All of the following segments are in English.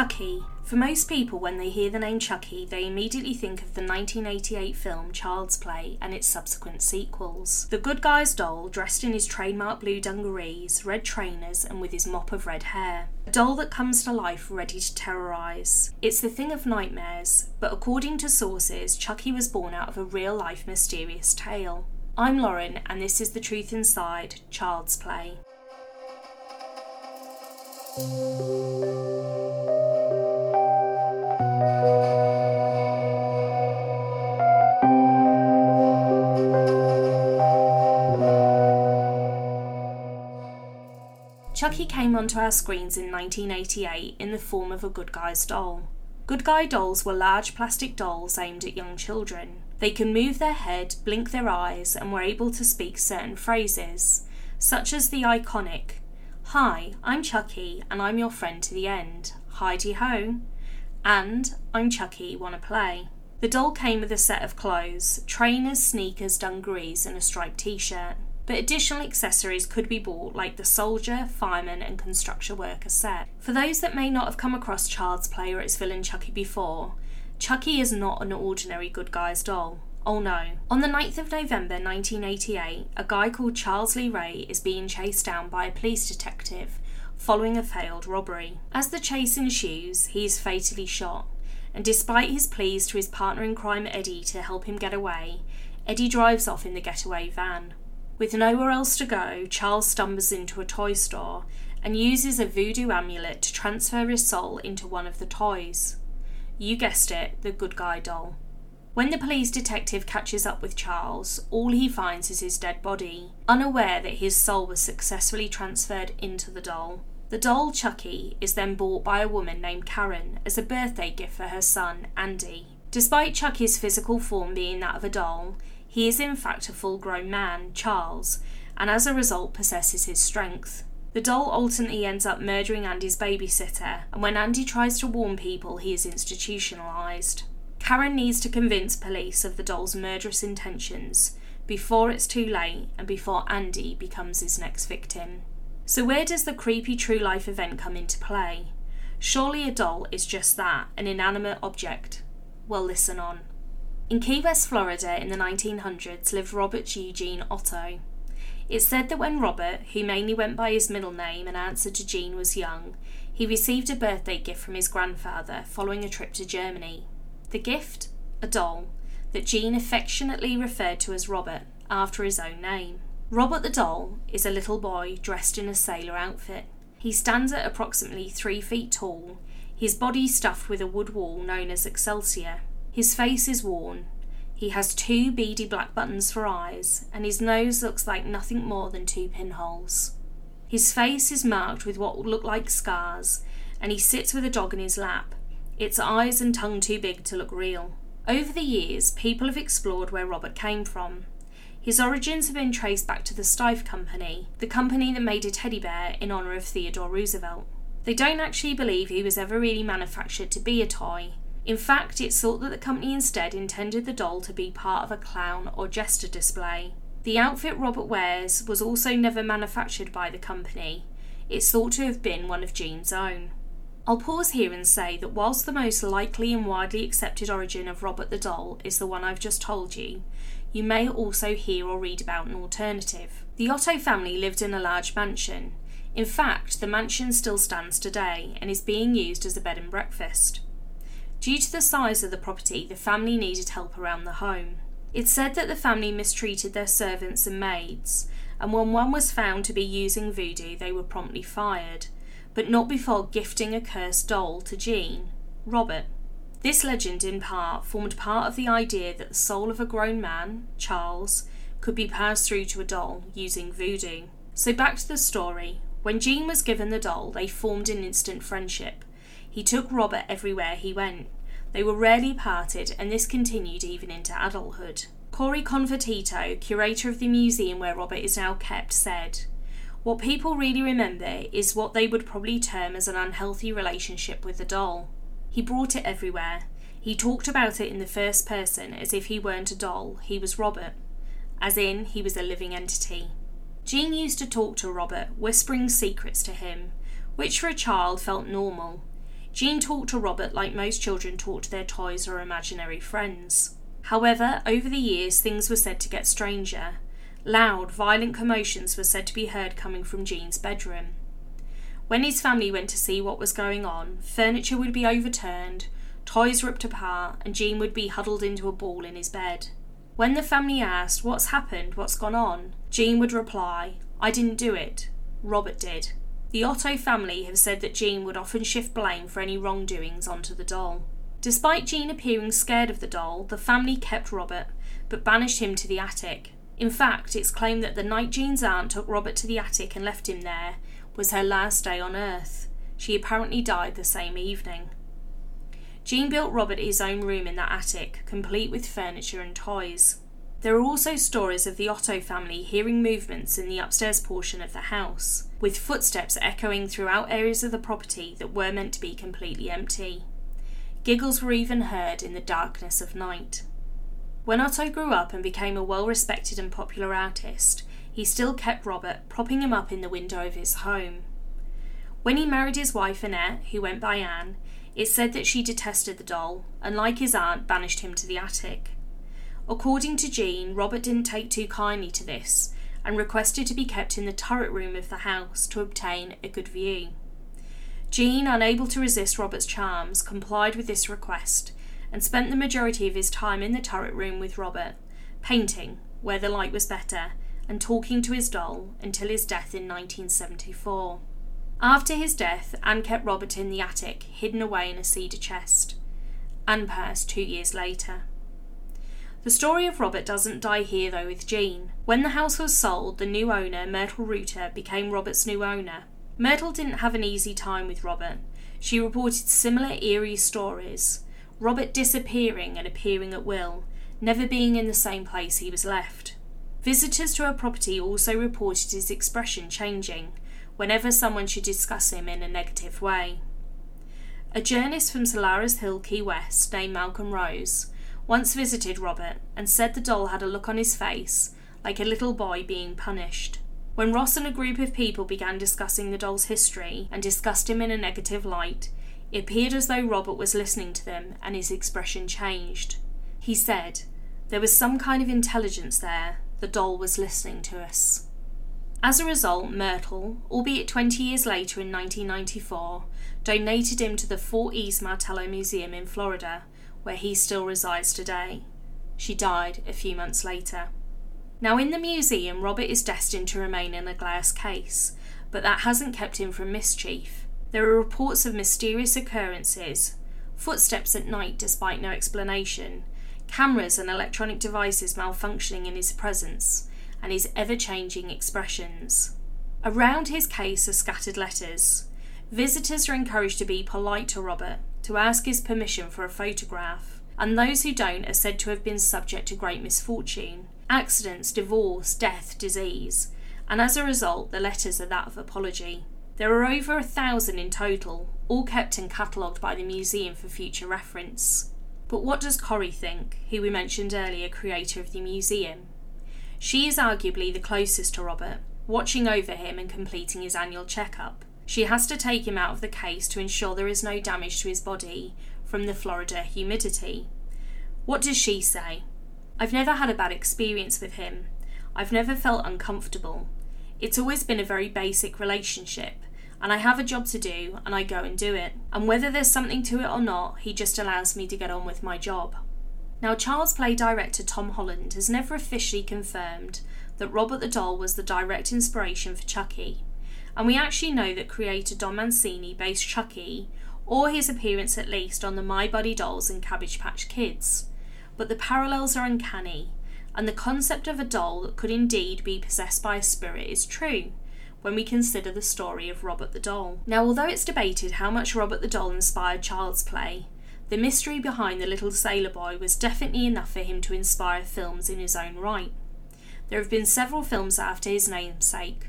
Chucky. For most people, when they hear the name Chucky, they immediately think of the 1988 film Child's Play and its subsequent sequels. The good guy's doll, dressed in his trademark blue dungarees, red trainers, and with his mop of red hair. A doll that comes to life ready to terrorise. It's the thing of nightmares, but according to sources, Chucky was born out of a real life mysterious tale. I'm Lauren, and this is The Truth Inside Child's Play. Chucky came onto our screens in 1988 in the form of a Good Guy's doll. Good Guy dolls were large plastic dolls aimed at young children. They can move their head, blink their eyes, and were able to speak certain phrases, such as the iconic, Hi, I'm Chucky, and I'm your friend to the end. Heidi ho. And I'm Chucky, wanna play? The doll came with a set of clothes trainers, sneakers, dungarees, and a striped t shirt but additional accessories could be bought like the soldier, fireman, and construction worker set. For those that may not have come across Child's Play or its villain Chucky before, Chucky is not an ordinary good guy's doll. Oh no. On the 9th of November 1988, a guy called Charles Lee Ray is being chased down by a police detective following a failed robbery. As the chase ensues, he is fatally shot, and despite his pleas to his partner in crime Eddie to help him get away, Eddie drives off in the getaway van. With nowhere else to go, Charles stumbles into a toy store and uses a voodoo amulet to transfer his soul into one of the toys. You guessed it, the good guy doll. When the police detective catches up with Charles, all he finds is his dead body, unaware that his soul was successfully transferred into the doll. The doll, Chucky, is then bought by a woman named Karen as a birthday gift for her son, Andy. Despite Chucky's physical form being that of a doll, he is in fact a full grown man, Charles, and as a result possesses his strength. The doll ultimately ends up murdering Andy's babysitter, and when Andy tries to warn people, he is institutionalised. Karen needs to convince police of the doll's murderous intentions before it's too late and before Andy becomes his next victim. So, where does the creepy true life event come into play? Surely a doll is just that, an inanimate object. Well, listen on. In Key West, Florida, in the 1900s, lived Robert Eugene Otto. It's said that when Robert, who mainly went by his middle name and answered to Gene, was young, he received a birthday gift from his grandfather following a trip to Germany. The gift? A doll, that Gene affectionately referred to as Robert, after his own name. Robert the doll is a little boy dressed in a sailor outfit. He stands at approximately three feet tall, his body stuffed with a wood wool known as Excelsior. His face is worn. He has two beady black buttons for eyes, and his nose looks like nothing more than two pinholes. His face is marked with what look like scars, and he sits with a dog in his lap, its eyes and tongue too big to look real. Over the years, people have explored where Robert came from. His origins have been traced back to the Steiff Company, the company that made a teddy bear in honour of Theodore Roosevelt. They don't actually believe he was ever really manufactured to be a toy, in fact, it's thought that the company instead intended the doll to be part of a clown or jester display. The outfit Robert wears was also never manufactured by the company. It's thought to have been one of Gene's own. I'll pause here and say that whilst the most likely and widely accepted origin of Robert the doll is the one I've just told you, you may also hear or read about an alternative. The Otto family lived in a large mansion. In fact, the mansion still stands today and is being used as a bed and breakfast. Due to the size of the property, the family needed help around the home. It's said that the family mistreated their servants and maids, and when one was found to be using voodoo, they were promptly fired, but not before gifting a cursed doll to Gene, Robert. This legend, in part, formed part of the idea that the soul of a grown man, Charles, could be passed through to a doll using voodoo. So, back to the story. When Gene was given the doll, they formed an instant friendship he took Robert everywhere he went. They were rarely parted, and this continued even into adulthood. Cori Convertito, curator of the museum where Robert is now kept, said, What people really remember is what they would probably term as an unhealthy relationship with the doll. He brought it everywhere. He talked about it in the first person as if he weren't a doll, he was Robert, as in he was a living entity. Gene used to talk to Robert, whispering secrets to him, which for a child felt normal. Gene talked to Robert like most children talk to their toys or imaginary friends. However, over the years, things were said to get stranger. Loud, violent commotions were said to be heard coming from Gene's bedroom. When his family went to see what was going on, furniture would be overturned, toys ripped apart, and Gene would be huddled into a ball in his bed. When the family asked, What's happened? What's gone on? Gene would reply, I didn't do it. Robert did. The Otto family have said that Gene would often shift blame for any wrongdoings onto the doll. Despite Gene appearing scared of the doll, the family kept Robert, but banished him to the attic. In fact, it's claimed that the night Gene's aunt took Robert to the attic and left him there was her last day on Earth. She apparently died the same evening. Gene built Robert his own room in that attic, complete with furniture and toys. There are also stories of the Otto family hearing movements in the upstairs portion of the house, with footsteps echoing throughout areas of the property that were meant to be completely empty. Giggles were even heard in the darkness of night. When Otto grew up and became a well respected and popular artist, he still kept Robert, propping him up in the window of his home. When he married his wife Annette, who went by Anne, it's said that she detested the doll, and like his aunt, banished him to the attic. According to Gene, Robert didn't take too kindly to this, and requested to be kept in the turret room of the house to obtain a good view. Gene, unable to resist Robert's charms, complied with this request and spent the majority of his time in the turret room with Robert, painting where the light was better and talking to his doll until his death in 1974. After his death, Anne kept Robert in the attic, hidden away in a cedar chest. Anne passed two years later. The story of Robert doesn't die here though with Gene. When the house was sold, the new owner, Myrtle Reuter, became Robert's new owner. Myrtle didn't have an easy time with Robert. She reported similar eerie stories Robert disappearing and appearing at will, never being in the same place he was left. Visitors to her property also reported his expression changing whenever someone should discuss him in a negative way. A journalist from Solares Hill, Key West, named Malcolm Rose, once visited Robert and said the doll had a look on his face like a little boy being punished. When Ross and a group of people began discussing the doll's history and discussed him in a negative light, it appeared as though Robert was listening to them and his expression changed. He said, There was some kind of intelligence there the doll was listening to us. As a result, Myrtle, albeit 20 years later in 1994, donated him to the Fort East Martello Museum in Florida, where he still resides today. She died a few months later. Now, in the museum, Robert is destined to remain in a glass case, but that hasn't kept him from mischief. There are reports of mysterious occurrences, footsteps at night despite no explanation, cameras and electronic devices malfunctioning in his presence, and his ever changing expressions. Around his case are scattered letters. Visitors are encouraged to be polite to Robert, to ask his permission for a photograph, and those who don't are said to have been subject to great misfortune accidents, divorce, death, disease, and as a result, the letters are that of apology. There are over a thousand in total, all kept and catalogued by the museum for future reference. But what does Cori think, who we mentioned earlier, creator of the museum? She is arguably the closest to Robert, watching over him and completing his annual checkup. She has to take him out of the case to ensure there is no damage to his body from the Florida humidity. What does she say? I've never had a bad experience with him. I've never felt uncomfortable. It's always been a very basic relationship, and I have a job to do and I go and do it. And whether there's something to it or not, he just allows me to get on with my job. Now, Child's Play director Tom Holland has never officially confirmed that Robert the Doll was the direct inspiration for Chucky, and we actually know that creator Don Mancini based Chucky, or his appearance at least, on the My Buddy Dolls and Cabbage Patch Kids. But the parallels are uncanny, and the concept of a doll that could indeed be possessed by a spirit is true when we consider the story of Robert the Doll. Now, although it's debated how much Robert the Doll inspired Child's Play, the mystery behind the little sailor boy was definitely enough for him to inspire films in his own right. There have been several films after his namesake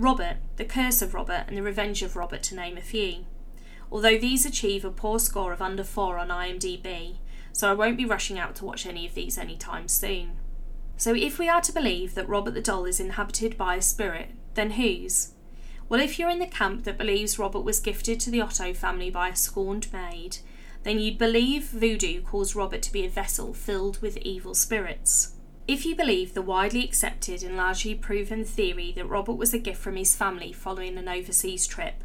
Robert, The Curse of Robert, and The Revenge of Robert, to name a few. Although these achieve a poor score of under 4 on IMDb, so I won't be rushing out to watch any of these anytime soon. So, if we are to believe that Robert the Doll is inhabited by a spirit, then whose? Well, if you're in the camp that believes Robert was gifted to the Otto family by a scorned maid, then you'd believe voodoo caused Robert to be a vessel filled with evil spirits. If you believe the widely accepted and largely proven theory that Robert was a gift from his family following an overseas trip,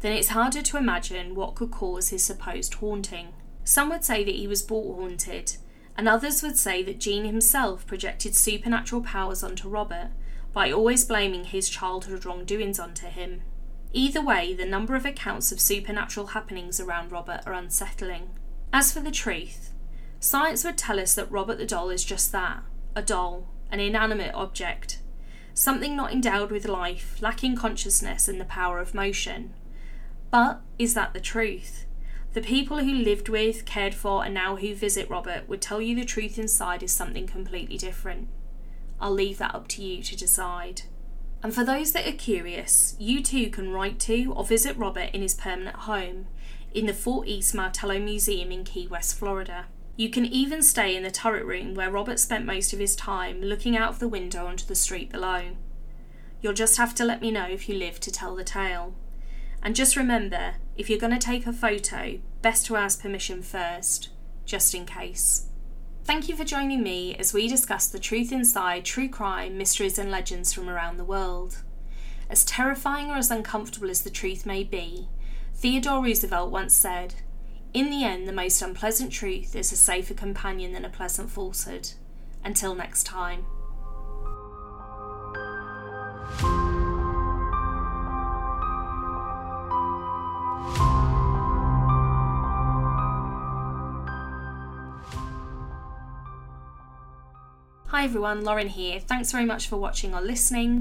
then it's harder to imagine what could cause his supposed haunting. Some would say that he was bought haunted, and others would say that Gene himself projected supernatural powers onto Robert by always blaming his childhood wrongdoings onto him. Either way, the number of accounts of supernatural happenings around Robert are unsettling. As for the truth, science would tell us that Robert the doll is just that a doll, an inanimate object, something not endowed with life, lacking consciousness and the power of motion. But is that the truth? The people who lived with, cared for, and now who visit Robert would tell you the truth inside is something completely different. I'll leave that up to you to decide. And for those that are curious, you too can write to or visit Robert in his permanent home in the Fort East Martello Museum in Key West, Florida. You can even stay in the turret room where Robert spent most of his time looking out of the window onto the street below. You'll just have to let me know if you live to tell the tale. And just remember, if you're going to take a photo, best to ask permission first, just in case. Thank you for joining me as we discuss the truth inside true crime, mysteries, and legends from around the world. As terrifying or as uncomfortable as the truth may be, Theodore Roosevelt once said, In the end, the most unpleasant truth is a safer companion than a pleasant falsehood. Until next time. Hi everyone, Lauren here. Thanks very much for watching or listening.